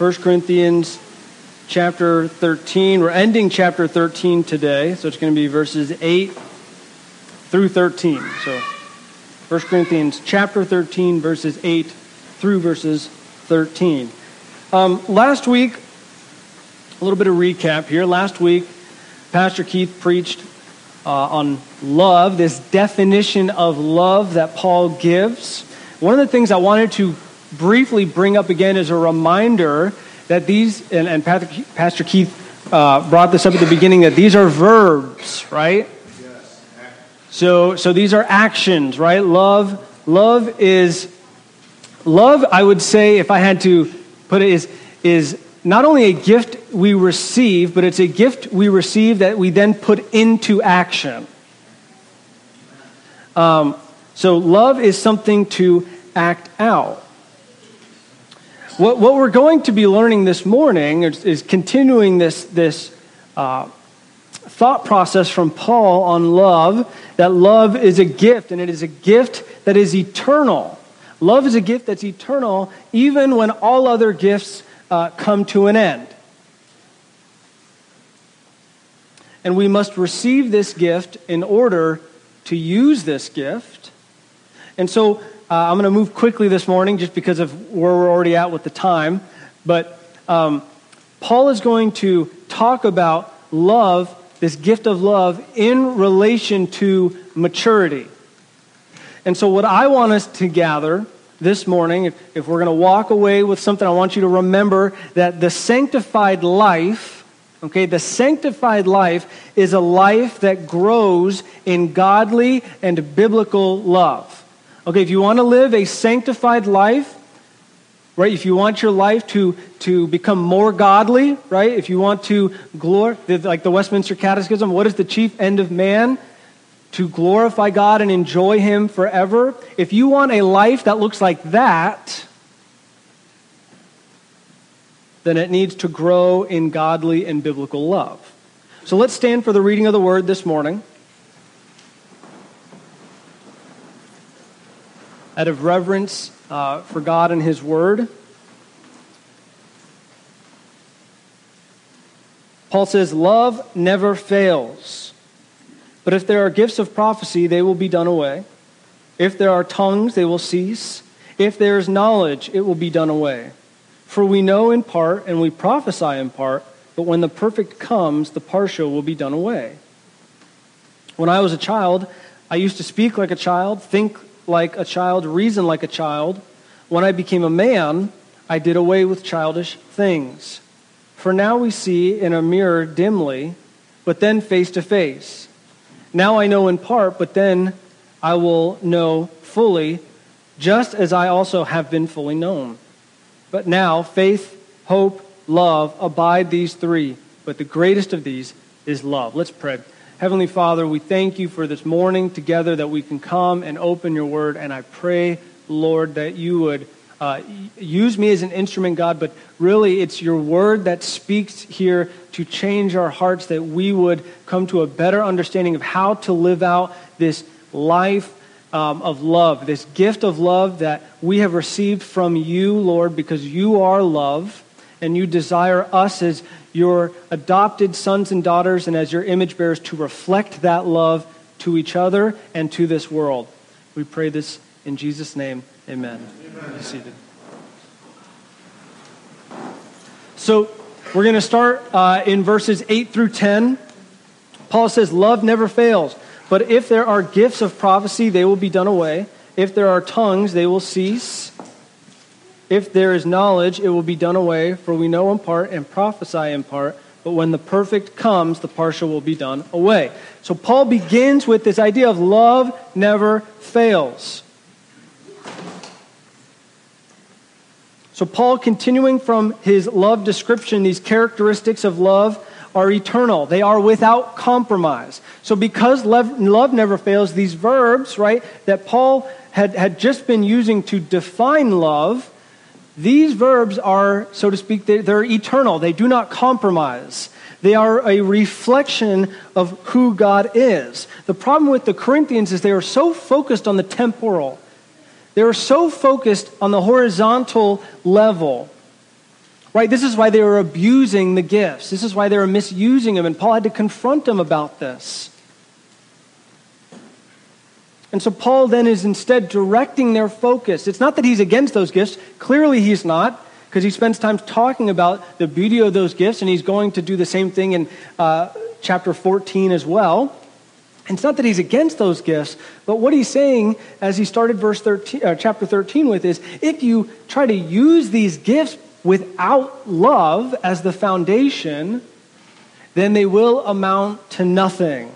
1 Corinthians chapter 13. We're ending chapter 13 today, so it's going to be verses 8 through 13. So 1 Corinthians chapter 13, verses 8 through verses 13. Um, last week, a little bit of recap here. Last week, Pastor Keith preached uh, on love, this definition of love that Paul gives. One of the things I wanted to briefly bring up again as a reminder that these, and, and Pastor Keith uh, brought this up at the beginning, that these are verbs, right? Yes. So, so these are actions, right? Love, love is, love, I would say, if I had to put it, is, is not only a gift we receive, but it's a gift we receive that we then put into action. Um, so, love is something to act out. What, what we're going to be learning this morning is, is continuing this, this uh, thought process from Paul on love that love is a gift, and it is a gift that is eternal. Love is a gift that's eternal, even when all other gifts uh, come to an end. And we must receive this gift in order to use this gift. And so uh, I'm going to move quickly this morning just because of where we're already at with the time. But um, Paul is going to talk about love, this gift of love, in relation to maturity. And so, what I want us to gather this morning, if, if we're going to walk away with something, I want you to remember that the sanctified life, okay, the sanctified life is a life that grows in godly and biblical love. Okay, if you want to live a sanctified life, right, if you want your life to, to become more godly, right, if you want to glorify, like the Westminster Catechism, what is the chief end of man? To glorify God and enjoy Him forever. If you want a life that looks like that, then it needs to grow in godly and biblical love. So let's stand for the reading of the word this morning. Out of reverence uh, for God and His Word. Paul says, Love never fails. But if there are gifts of prophecy, they will be done away. If there are tongues, they will cease. If there is knowledge, it will be done away. For we know in part and we prophesy in part, but when the perfect comes, the partial will be done away. When I was a child, I used to speak like a child, think like a child, reason like a child. When I became a man, I did away with childish things. For now we see in a mirror dimly, but then face to face. Now I know in part, but then I will know fully, just as I also have been fully known. But now faith, hope, love abide these three, but the greatest of these is love. Let's pray. Heavenly Father, we thank you for this morning together that we can come and open your word. And I pray, Lord, that you would uh, use me as an instrument, God, but really it's your word that speaks here to change our hearts, that we would come to a better understanding of how to live out this life um, of love, this gift of love that we have received from you, Lord, because you are love and you desire us as your adopted sons and daughters and as your image bearers to reflect that love to each other and to this world. We pray this in Jesus' name. Amen. Amen. Seated. So we're going to start uh, in verses 8 through 10. Paul says, Love never fails. But if there are gifts of prophecy, they will be done away. If there are tongues, they will cease. If there is knowledge, it will be done away, for we know in part and prophesy in part, but when the perfect comes, the partial will be done away. So Paul begins with this idea of love never fails. So, Paul, continuing from his love description, these characteristics of love are eternal. They are without compromise. So, because love, never fails, these verbs, right, that Paul had, had just been using to define love, these verbs are, so to speak, they're eternal. They do not compromise. They are a reflection of who God is. The problem with the Corinthians is they are so focused on the temporal, they are so focused on the horizontal level, Right? This is why they were abusing the gifts. This is why they were misusing them. And Paul had to confront them about this. And so Paul then is instead directing their focus. It's not that he's against those gifts. Clearly, he's not, because he spends time talking about the beauty of those gifts, and he's going to do the same thing in uh, chapter 14 as well. And it's not that he's against those gifts, but what he's saying as he started verse 13, uh, chapter 13 with is if you try to use these gifts without love as the foundation, then they will amount to nothing.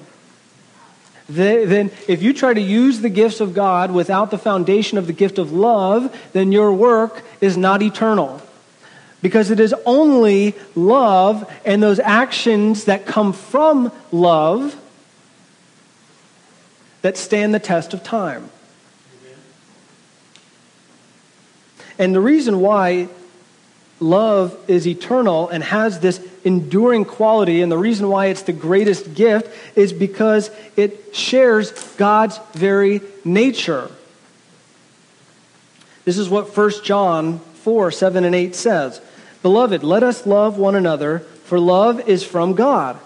Then, if you try to use the gifts of God without the foundation of the gift of love, then your work is not eternal. Because it is only love and those actions that come from love that stand the test of time. And the reason why love is eternal and has this enduring quality, and the reason why it's the greatest gift is because it shares God's very nature. This is what 1 John 4 7 and 8 says. Beloved, let us love one another, for love is from God.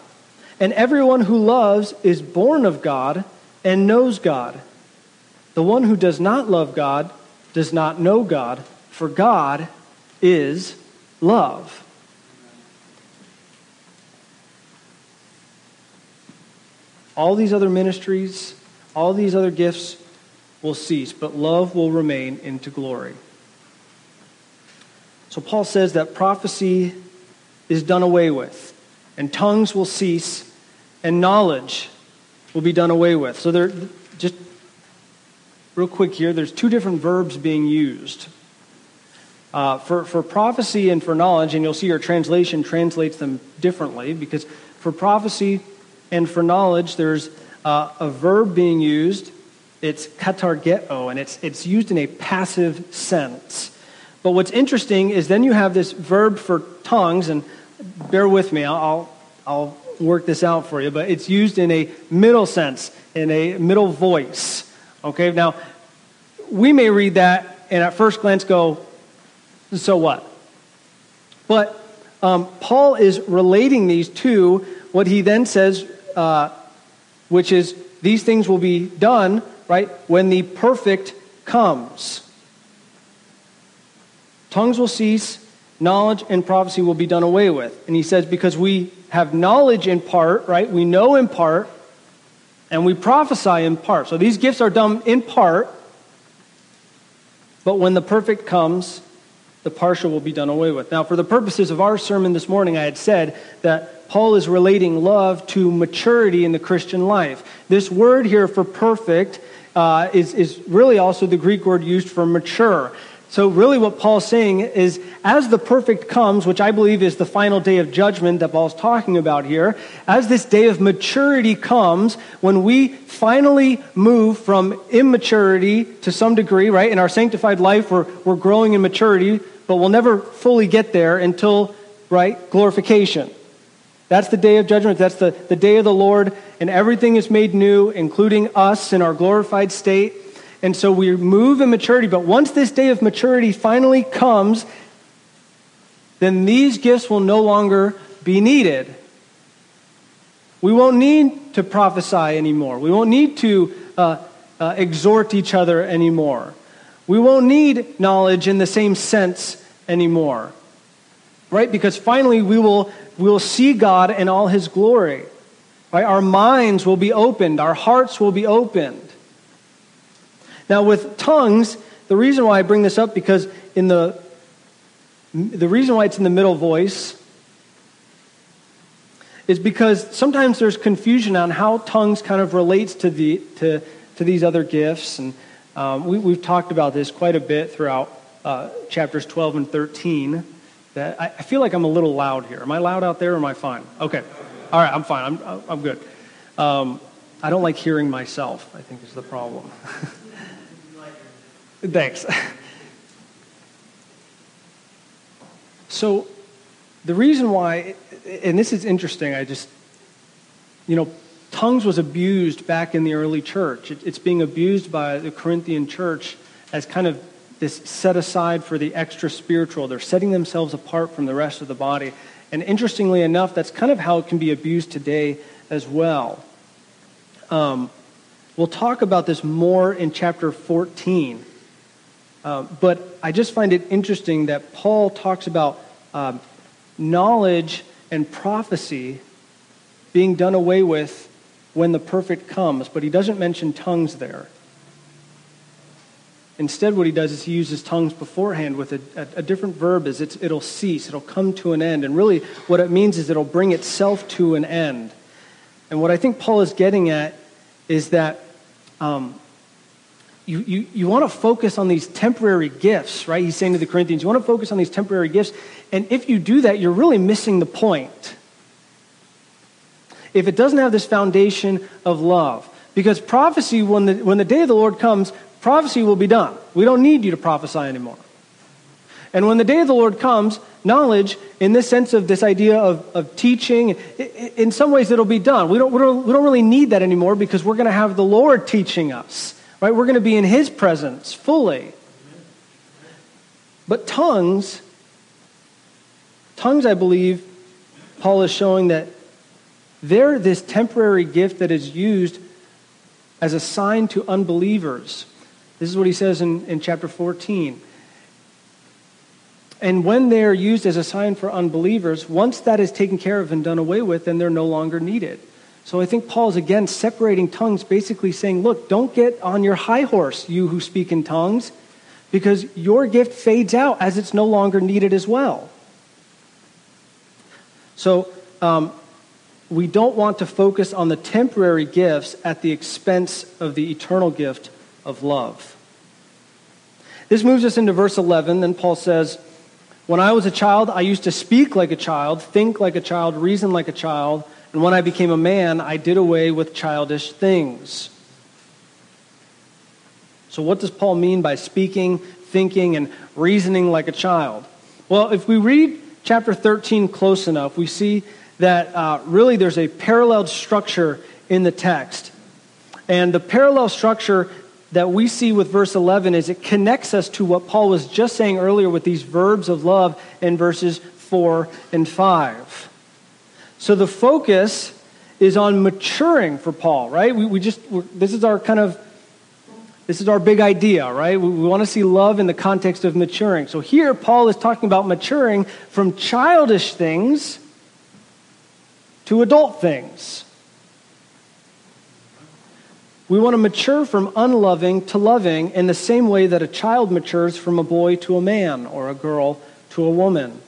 And everyone who loves is born of God and knows God. The one who does not love God does not know God, for God is love. All these other ministries, all these other gifts will cease, but love will remain into glory. So Paul says that prophecy is done away with, and tongues will cease, and knowledge will be done away with. So there just real quick here, there's two different verbs being used. Uh, for, for prophecy and for knowledge, and you'll see your translation translates them differently because for prophecy and for knowledge, there's uh, a verb being used. It's katargeo, and it's, it's used in a passive sense. But what's interesting is then you have this verb for tongues, and bear with me, I'll, I'll work this out for you, but it's used in a middle sense, in a middle voice. Okay, now we may read that and at first glance go, so what? But um, Paul is relating these to what he then says, uh, which is these things will be done, right, when the perfect comes. Tongues will cease, knowledge and prophecy will be done away with. And he says, because we have knowledge in part, right, we know in part, and we prophesy in part. So these gifts are done in part, but when the perfect comes, the partial will be done away with. Now, for the purposes of our sermon this morning, I had said that Paul is relating love to maturity in the Christian life. This word here for perfect uh, is, is really also the Greek word used for mature. So, really, what Paul's saying is as the perfect comes, which I believe is the final day of judgment that Paul's talking about here, as this day of maturity comes, when we finally move from immaturity to some degree, right? In our sanctified life, we're, we're growing in maturity, but we'll never fully get there until, right, glorification. That's the day of judgment. That's the, the day of the Lord, and everything is made new, including us in our glorified state. And so we move in maturity. But once this day of maturity finally comes, then these gifts will no longer be needed. We won't need to prophesy anymore. We won't need to uh, uh, exhort each other anymore. We won't need knowledge in the same sense anymore. Right? Because finally we will, we will see God in all his glory. Right? Our minds will be opened, our hearts will be opened. Now, with tongues, the reason why I bring this up because in the the reason why it's in the middle voice is because sometimes there's confusion on how tongues kind of relates to the to to these other gifts, and um, we, have talked about this quite a bit throughout uh, chapters 12 and 13. That I, I, feel like I'm a little loud here. Am I loud out there, or am I fine? Okay, all right, I'm fine. I'm I'm good. Um, I don't like hearing myself. I think is the problem. Thanks. So, the reason why, and this is interesting, I just, you know, tongues was abused back in the early church. It's being abused by the Corinthian church as kind of this set aside for the extra spiritual. They're setting themselves apart from the rest of the body. And interestingly enough, that's kind of how it can be abused today as well. Um, we'll talk about this more in chapter 14. Uh, but I just find it interesting that Paul talks about um, knowledge and prophecy being done away with when the perfect comes, but he doesn't mention tongues there. Instead, what he does is he uses tongues beforehand with a, a, a different verb is it'll cease, it'll come to an end. And really, what it means is it'll bring itself to an end. And what I think Paul is getting at is that um, you, you, you want to focus on these temporary gifts, right? He's saying to the Corinthians, you want to focus on these temporary gifts. And if you do that, you're really missing the point. If it doesn't have this foundation of love, because prophecy, when the, when the day of the Lord comes, prophecy will be done. We don't need you to prophesy anymore. And when the day of the Lord comes, knowledge, in this sense of this idea of, of teaching, in some ways it'll be done. We don't, we, don't, we don't really need that anymore because we're going to have the Lord teaching us, right? We're going to be in His presence fully. But tongues, tongues, I believe, Paul is showing that they're this temporary gift that is used as a sign to unbelievers this is what he says in, in chapter 14. And when they're used as a sign for unbelievers, once that is taken care of and done away with, then they're no longer needed. So I think Paul's again separating tongues, basically saying, look, don't get on your high horse, you who speak in tongues, because your gift fades out as it's no longer needed as well. So um, we don't want to focus on the temporary gifts at the expense of the eternal gift of love. This moves us into verse 11. Then Paul says, When I was a child, I used to speak like a child, think like a child, reason like a child. And when I became a man, I did away with childish things. So, what does Paul mean by speaking, thinking, and reasoning like a child? Well, if we read chapter 13 close enough, we see that uh, really there's a parallel structure in the text. And the parallel structure that we see with verse 11 is it connects us to what Paul was just saying earlier with these verbs of love in verses 4 and 5. So the focus is on maturing for Paul, right? We, we just, this is our kind of, this is our big idea, right? We, we want to see love in the context of maturing. So here, Paul is talking about maturing from childish things to adult things. We want to mature from unloving to loving in the same way that a child matures from a boy to a man or a girl to a woman.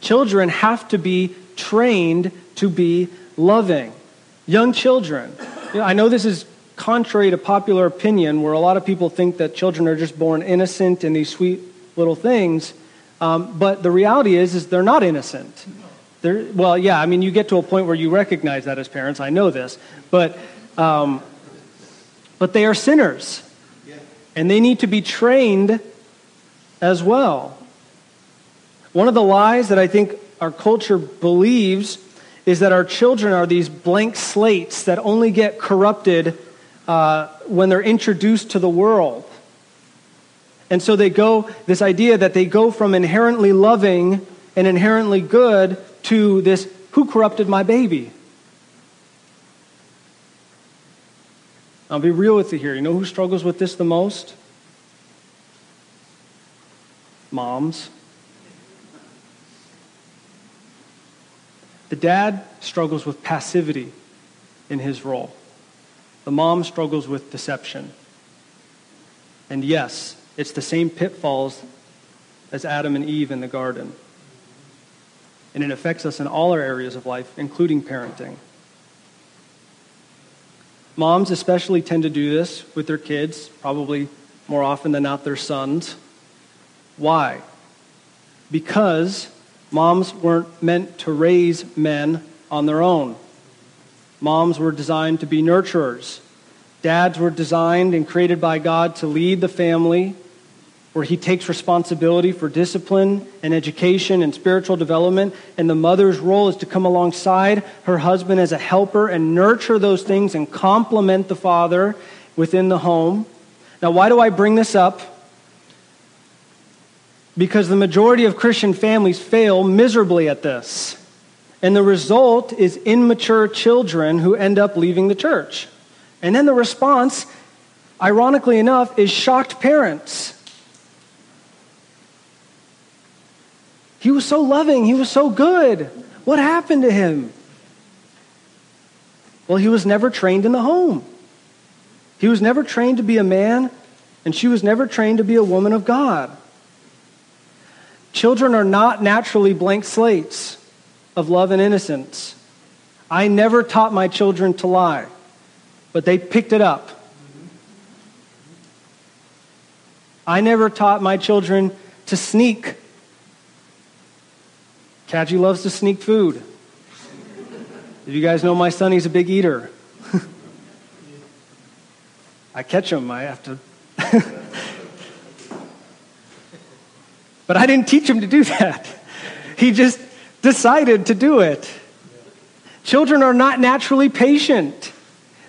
Children have to be trained to be loving. Young children. You know, I know this is contrary to popular opinion, where a lot of people think that children are just born innocent and these sweet little things. Um, but the reality is, is they're not innocent. They're, well, yeah, I mean, you get to a point where you recognize that as parents. I know this, but um, but they are sinners. And they need to be trained as well. One of the lies that I think our culture believes is that our children are these blank slates that only get corrupted uh, when they're introduced to the world. And so they go, this idea that they go from inherently loving and inherently good to this, who corrupted my baby? I'll be real with you here. You know who struggles with this the most? Moms. The dad struggles with passivity in his role. The mom struggles with deception. And yes, it's the same pitfalls as Adam and Eve in the garden. And it affects us in all our areas of life, including parenting. Moms especially tend to do this with their kids, probably more often than not their sons. Why? Because moms weren't meant to raise men on their own. Moms were designed to be nurturers. Dads were designed and created by God to lead the family where he takes responsibility for discipline and education and spiritual development. And the mother's role is to come alongside her husband as a helper and nurture those things and complement the father within the home. Now, why do I bring this up? Because the majority of Christian families fail miserably at this. And the result is immature children who end up leaving the church. And then the response, ironically enough, is shocked parents. He was so loving, he was so good. What happened to him? Well, he was never trained in the home. He was never trained to be a man, and she was never trained to be a woman of God. Children are not naturally blank slates of love and innocence. I never taught my children to lie, but they picked it up. I never taught my children to sneak. Kaji loves to sneak food. If you guys know my son, he's a big eater. I catch him, I have to. but I didn't teach him to do that. He just decided to do it. Children are not naturally patient,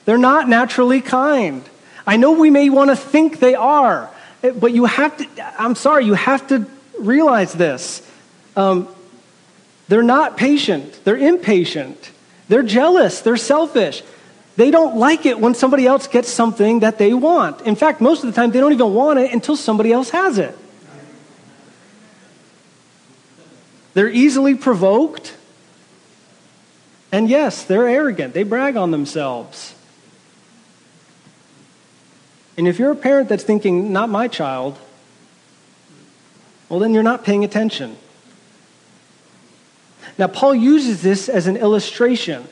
they're not naturally kind. I know we may want to think they are, but you have to, I'm sorry, you have to realize this. Um, they're not patient, they're impatient. They're jealous, they're selfish. They don't like it when somebody else gets something that they want. In fact, most of the time, they don't even want it until somebody else has it. They're easily provoked. And yes, they're arrogant. They brag on themselves. And if you're a parent that's thinking, not my child, well, then you're not paying attention. Now, Paul uses this as an illustration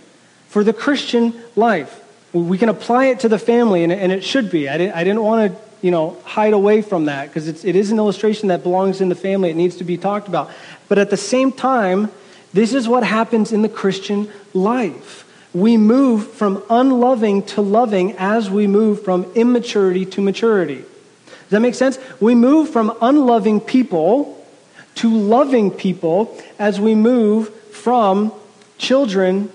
for the Christian life. We can apply it to the family, and, it should be. I didn't, want to you know, hide away from that because it is an illustration that belongs in the family. It needs to be talked about. But at the same time, this is what happens in the Christian life. We move from unloving to loving as we move from immaturity to maturity. Does that make sense? We move from unloving people to loving people as we move from children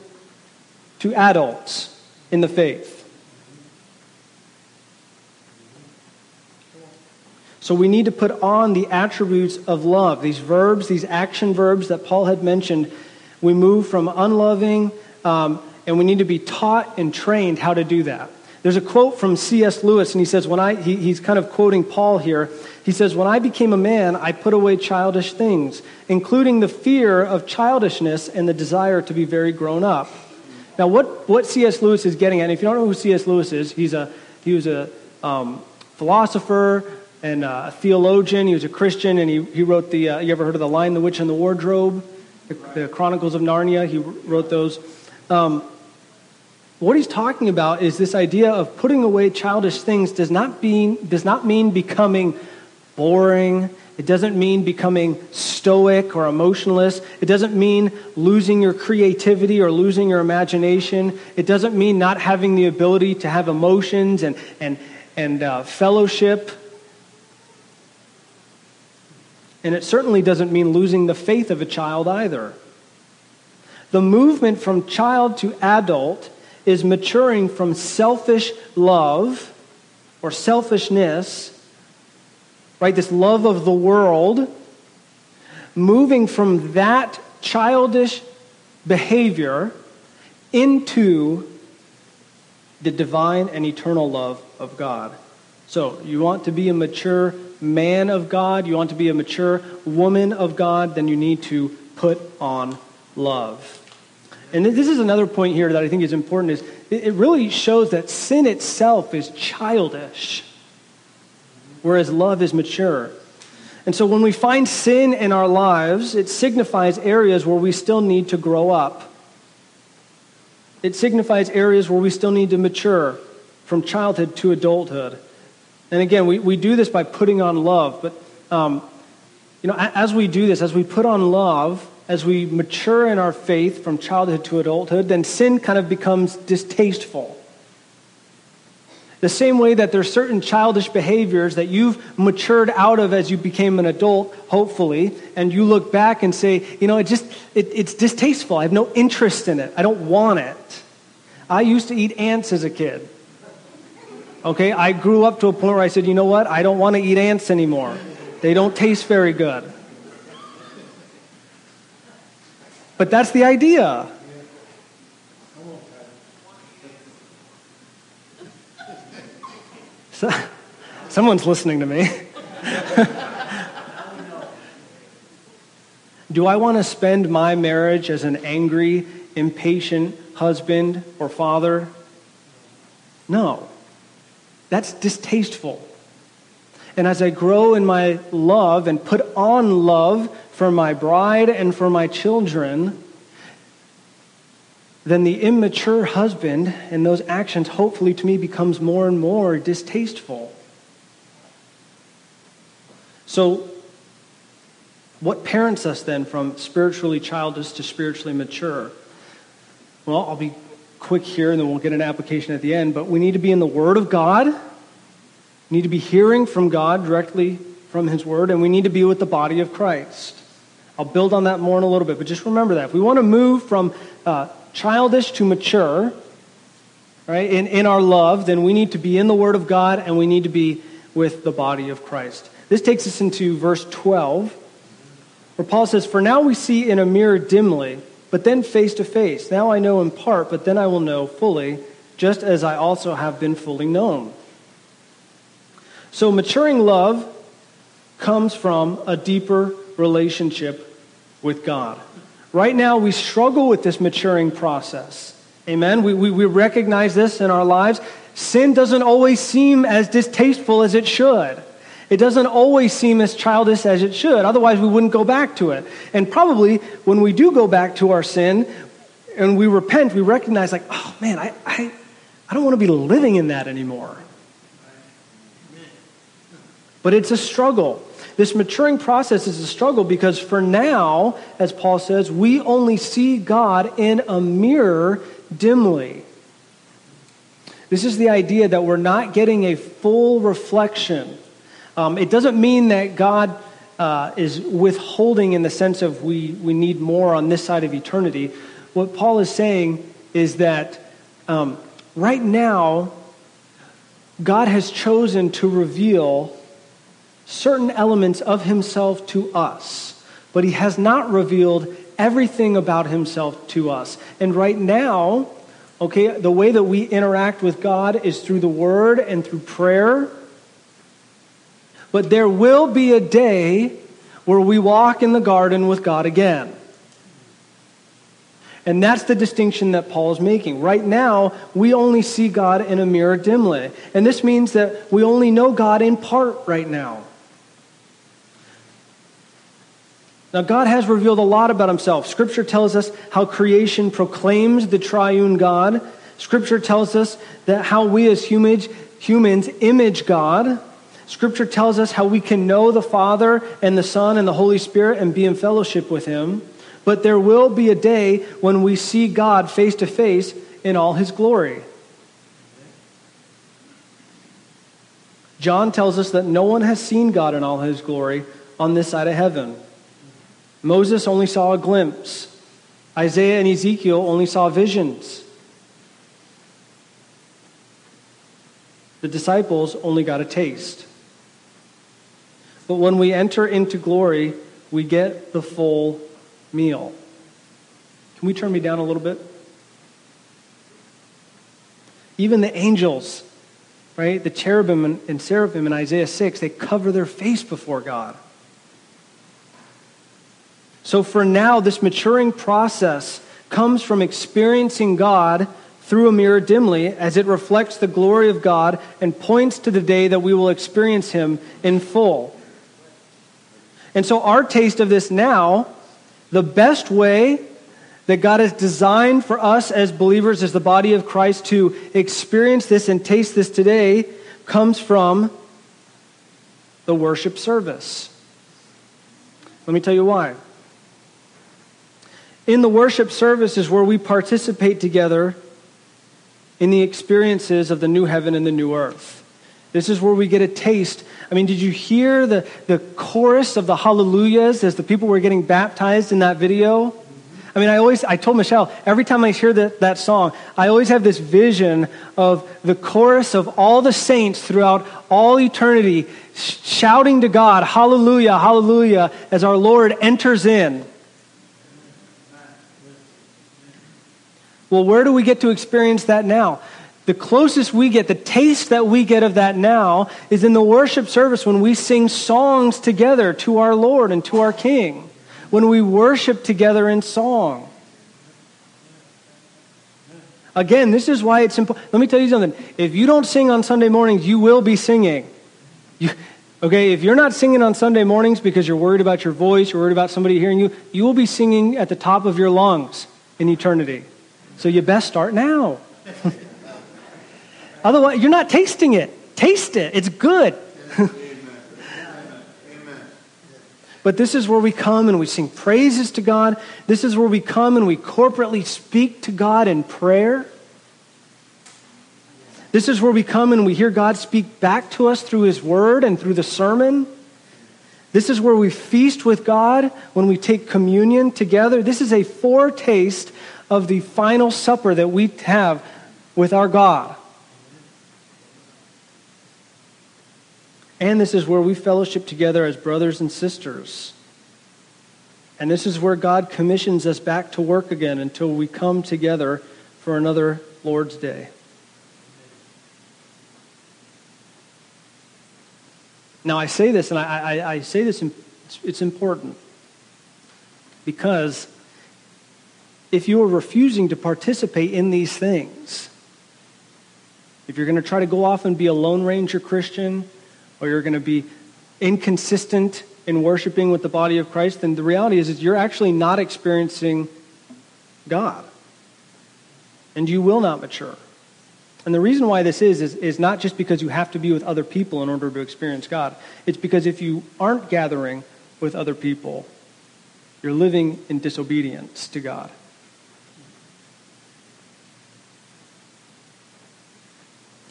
to adults in the faith. So we need to put on the attributes of love, these verbs, these action verbs that Paul had mentioned. We move from unloving, um, and we need to be taught and trained how to do that. There's a quote from C.S. Lewis, and he says, when I, he, he's kind of quoting Paul here. He says, When I became a man, I put away childish things, including the fear of childishness and the desire to be very grown up. Now, what, what C.S. Lewis is getting at, if you don't know who C.S. Lewis is, he's a, he was a um, philosopher and a theologian. He was a Christian, and he, he wrote the, uh, you ever heard of The Lion, the Witch, and the Wardrobe? The, the Chronicles of Narnia. He wrote those. Um, what he's talking about is this idea of putting away childish things does not, mean, does not mean becoming boring it doesn't mean becoming stoic or emotionless. It doesn't mean losing your creativity or losing your imagination. It doesn't mean not having the ability to have emotions and, and, and uh, fellowship. And it certainly doesn't mean losing the faith of a child either. The movement from child to adult is maturing from selfish love or selfishness right? This love of the world, moving from that childish behavior into the divine and eternal love of God. So, you want to be a mature man of God, you want to be a mature woman of God, then you need to put on love. And this is another point here that I think is important is it really shows that sin itself is childish whereas love is mature. And so when we find sin in our lives, it signifies areas where we still need to grow up. It signifies areas where we still need to mature from childhood to adulthood. And again, we, we do this by putting on love. But, um, you know, as we do this, as we put on love, as we mature in our faith from childhood to adulthood, then sin kind of becomes distasteful. The same way that there's certain childish behaviors that you've matured out of as you became an adult, hopefully, and you look back and say, you know, it just it, it's distasteful. I have no interest in it. I don't want it. I used to eat ants as a kid. Okay, I grew up to a point where I said, you know what? I don't want to eat ants anymore. They don't taste very good. But that's the idea. So, someone's listening to me. Do I want to spend my marriage as an angry, impatient husband or father? No. That's distasteful. And as I grow in my love and put on love for my bride and for my children, then the immature husband and those actions hopefully to me becomes more and more distasteful. So what parents us then from spiritually childish to spiritually mature? Well, I'll be quick here and then we'll get an application at the end, but we need to be in the Word of God we need to be hearing from God directly from His Word, and we need to be with the body of Christ. I'll build on that more in a little bit, but just remember that. If we want to move from uh, childish to mature, right, in, in our love, then we need to be in the Word of God and we need to be with the body of Christ. This takes us into verse 12, where Paul says, For now we see in a mirror dimly, but then face to face. Now I know in part, but then I will know fully, just as I also have been fully known. So, maturing love comes from a deeper relationship with God. Right now, we struggle with this maturing process. Amen? We, we, we, recognize this in our lives. Sin doesn't always seem as distasteful as it should. It doesn't always seem as childish as it should. Otherwise, we wouldn't go back to it. And probably when we do go back to our sin and we repent, we recognize, like, oh man, I, I, I don't want to be living in that anymore. But it's a struggle. This maturing process is a struggle because for now, as Paul says, we only see God in a mirror dimly. This is the idea that we're not getting a full reflection. Um, it doesn't mean that God uh, is withholding in the sense of we, we need more on this side of eternity. What Paul is saying is that um, right now, God has chosen to reveal certain elements of himself to us, but he has not revealed everything about himself to us. And right now, okay, the way that we interact with God is through the word and through prayer. But there will be a day where we walk in the garden with God again. And that's the distinction that Paul is making. Right now, we only see God in a mirror dimly. And this means that we only know God in part right now. Now, God has revealed a lot about himself. Scripture tells us how creation proclaims the triune God. Scripture tells us that how we as humans, humans image God. Scripture tells us how we can know the Father and the Son and the Holy Spirit and be in fellowship with him. But there will be a day when we see God face to face in all his glory. John tells us that no one has seen God in all his glory on this side of heaven. Moses only saw a glimpse. Isaiah and Ezekiel only saw visions. The disciples only got a taste. But when we enter into glory, we get the full meal. Can we turn me down a little bit? Even the angels, right? The cherubim and seraphim in Isaiah 6, they cover their face before God. So for now, this maturing process comes from experiencing God through a mirror dimly as it reflects the glory of God and points to the day that we will experience Him in full. And so, our taste of this now, the best way that God has designed for us as believers, as the body of Christ, to experience this and taste this today comes from the worship service. Let me tell you why in the worship service is where we participate together in the experiences of the new heaven and the new earth. This is where we get a taste. I mean, did you hear the, the chorus of the hallelujahs as the people were getting baptized in that video? I mean, I always, I told Michelle, every time I hear that, that song, I always have this vision of the chorus of all the saints throughout all eternity shouting to God, Hallelujah, Hallelujah, as our Lord enters in. Well, where do we get to experience that now? The closest we get, the taste that we get of that now, is in the worship service when we sing songs together to our Lord and to our King, when we worship together in song. Again, this is why it's important. Let me tell you something. If you don't sing on Sunday mornings, you will be singing. You, okay, if you're not singing on Sunday mornings because you're worried about your voice, you're worried about somebody hearing you, you will be singing at the top of your lungs in eternity. So you best start now. Otherwise, you're not tasting it. Taste it. It's good. But this is where we come and we sing praises to God. This is where we come and we corporately speak to God in prayer. This is where we come and we hear God speak back to us through His Word and through the sermon. This is where we feast with God when we take communion together. This is a foretaste of the final supper that we have with our God. And this is where we fellowship together as brothers and sisters. And this is where God commissions us back to work again until we come together for another Lord's Day. Now, I say this, and I, I, I say this, it's important. Because if you are refusing to participate in these things, if you're going to try to go off and be a Lone Ranger Christian, or you're going to be inconsistent in worshiping with the body of Christ, then the reality is, is you're actually not experiencing God. And you will not mature. And the reason why this is, is, is not just because you have to be with other people in order to experience God. It's because if you aren't gathering with other people, you're living in disobedience to God.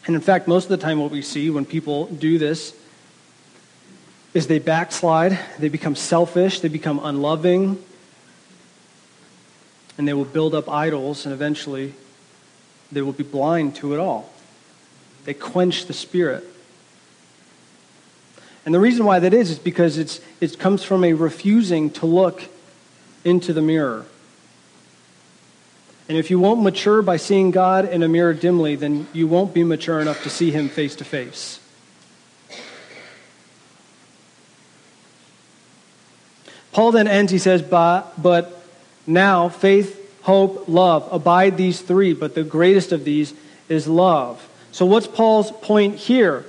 And in fact, most of the time, what we see when people do this is they backslide, they become selfish, they become unloving, and they will build up idols, and eventually they will be blind to it all. They quench the spirit. And the reason why that is is because it's, it comes from a refusing to look into the mirror. And if you won't mature by seeing God in a mirror dimly, then you won't be mature enough to see Him face to face. Paul then ends, he says, but, now faith, hope, love abide these three, but the greatest of these is love. So, what's Paul's point here?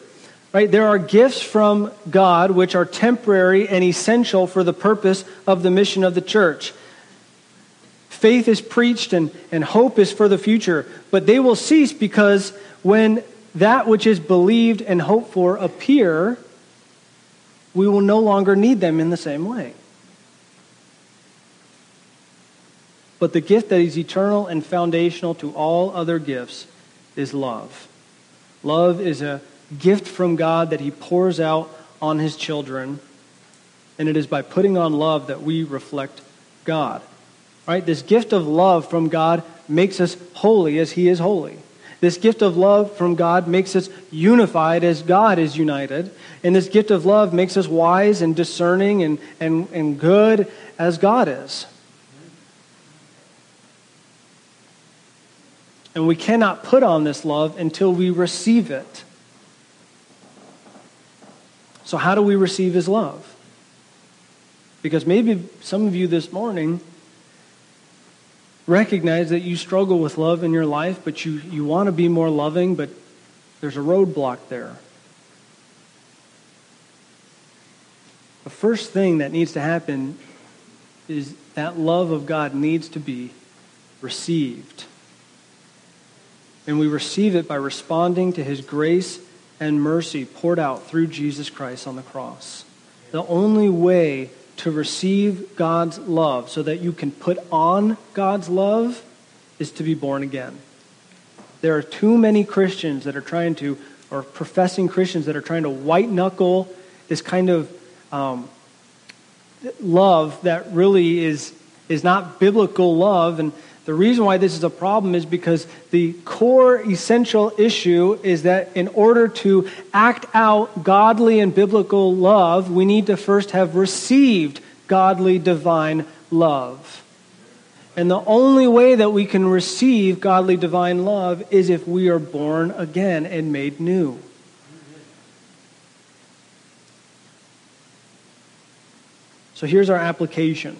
Right? There are gifts from God which are temporary and essential for the purpose of the mission of the church. Faith is preached and, and hope is for the future, but they will cease because when that which is believed and hoped for appear, we will no longer need them in the same way. But the gift that is eternal and foundational to all other gifts is love. Love is a gift from God that He pours out on His children, and it is by putting on love that we reflect God. Right? This gift of love from God makes us holy as He is holy. This gift of love from God makes us unified as God is united. And this gift of love makes us wise and discerning and, and, and good as God is. And we cannot put on this love until we receive it. So, how do we receive His love? Because maybe some of you this morning recognize that you struggle with love in your life, but you, you want to be more loving, but there's a roadblock there. The first thing that needs to happen is that love of God needs to be received. And we receive it by responding to his grace and mercy poured out through Jesus Christ on the cross. The only way to receive God's love so that you can put on God's love is to be born again. There are too many Christians that are trying to, or professing Christians that are trying to white knuckle this kind of um, love that really is, is not biblical love. And the reason why this is a problem is because the core essential issue is that in order to act out godly and biblical love, we need to first have received godly divine love. And the only way that we can receive godly divine love is if we are born again and made new. So here's our application.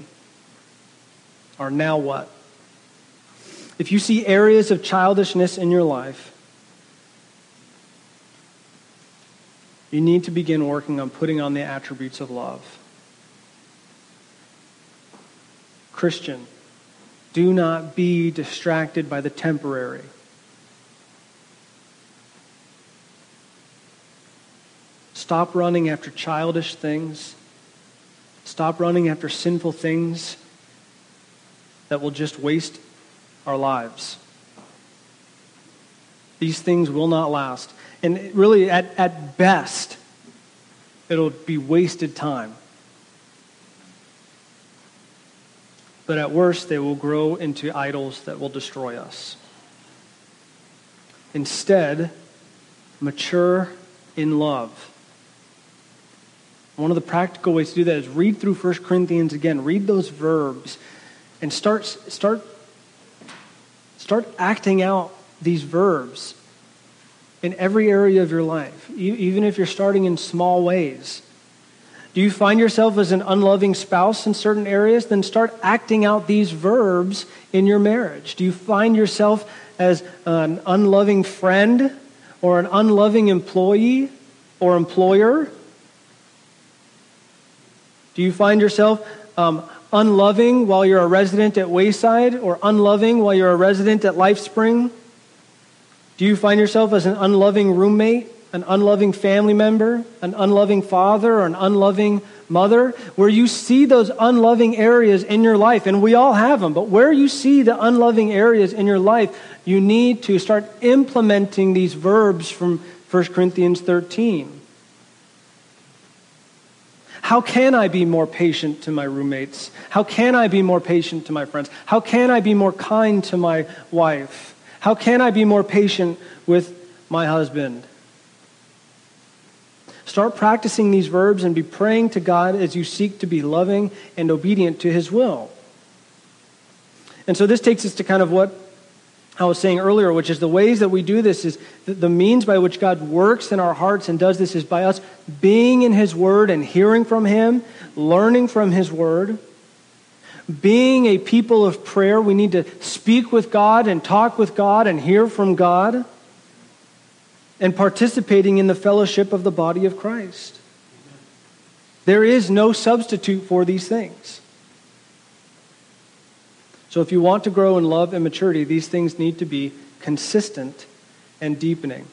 Our now what? If you see areas of childishness in your life, you need to begin working on putting on the attributes of love. Christian, do not be distracted by the temporary. Stop running after childish things. Stop running after sinful things that will just waste our lives. These things will not last. And really, at, at best, it'll be wasted time. but at worst, they will grow into idols that will destroy us. Instead, mature in love. One of the practical ways to do that is read through 1 Corinthians again. Read those verbs and start, start, start acting out these verbs in every area of your life, even if you're starting in small ways. Do you find yourself as an unloving spouse in certain areas? Then start acting out these verbs in your marriage. Do you find yourself as an unloving friend or an unloving employee or employer? Do you find yourself um, unloving while you're a resident at Wayside or unloving while you're a resident at LifeSpring? Do you find yourself as an unloving roommate an unloving family member, an unloving father, or an unloving mother, where you see those unloving areas in your life, and we all have them, but where you see the unloving areas in your life, you need to start implementing these verbs from 1 Corinthians 13. How can I be more patient to my roommates? How can I be more patient to my friends? How can I be more kind to my wife? How can I be more patient with my husband? Start practicing these verbs and be praying to God as you seek to be loving and obedient to His will. And so this takes us to kind of what I was saying earlier, which is the ways that we do this is the means by which God works in our hearts and does this is by us being in His Word and hearing from Him, learning from His Word. Being a people of prayer, we need to speak with God and talk with God and hear from God and participating in the fellowship of the body of Christ. There is no substitute for these things. So, if you want to grow in love and maturity, these things need to be consistent and deepening.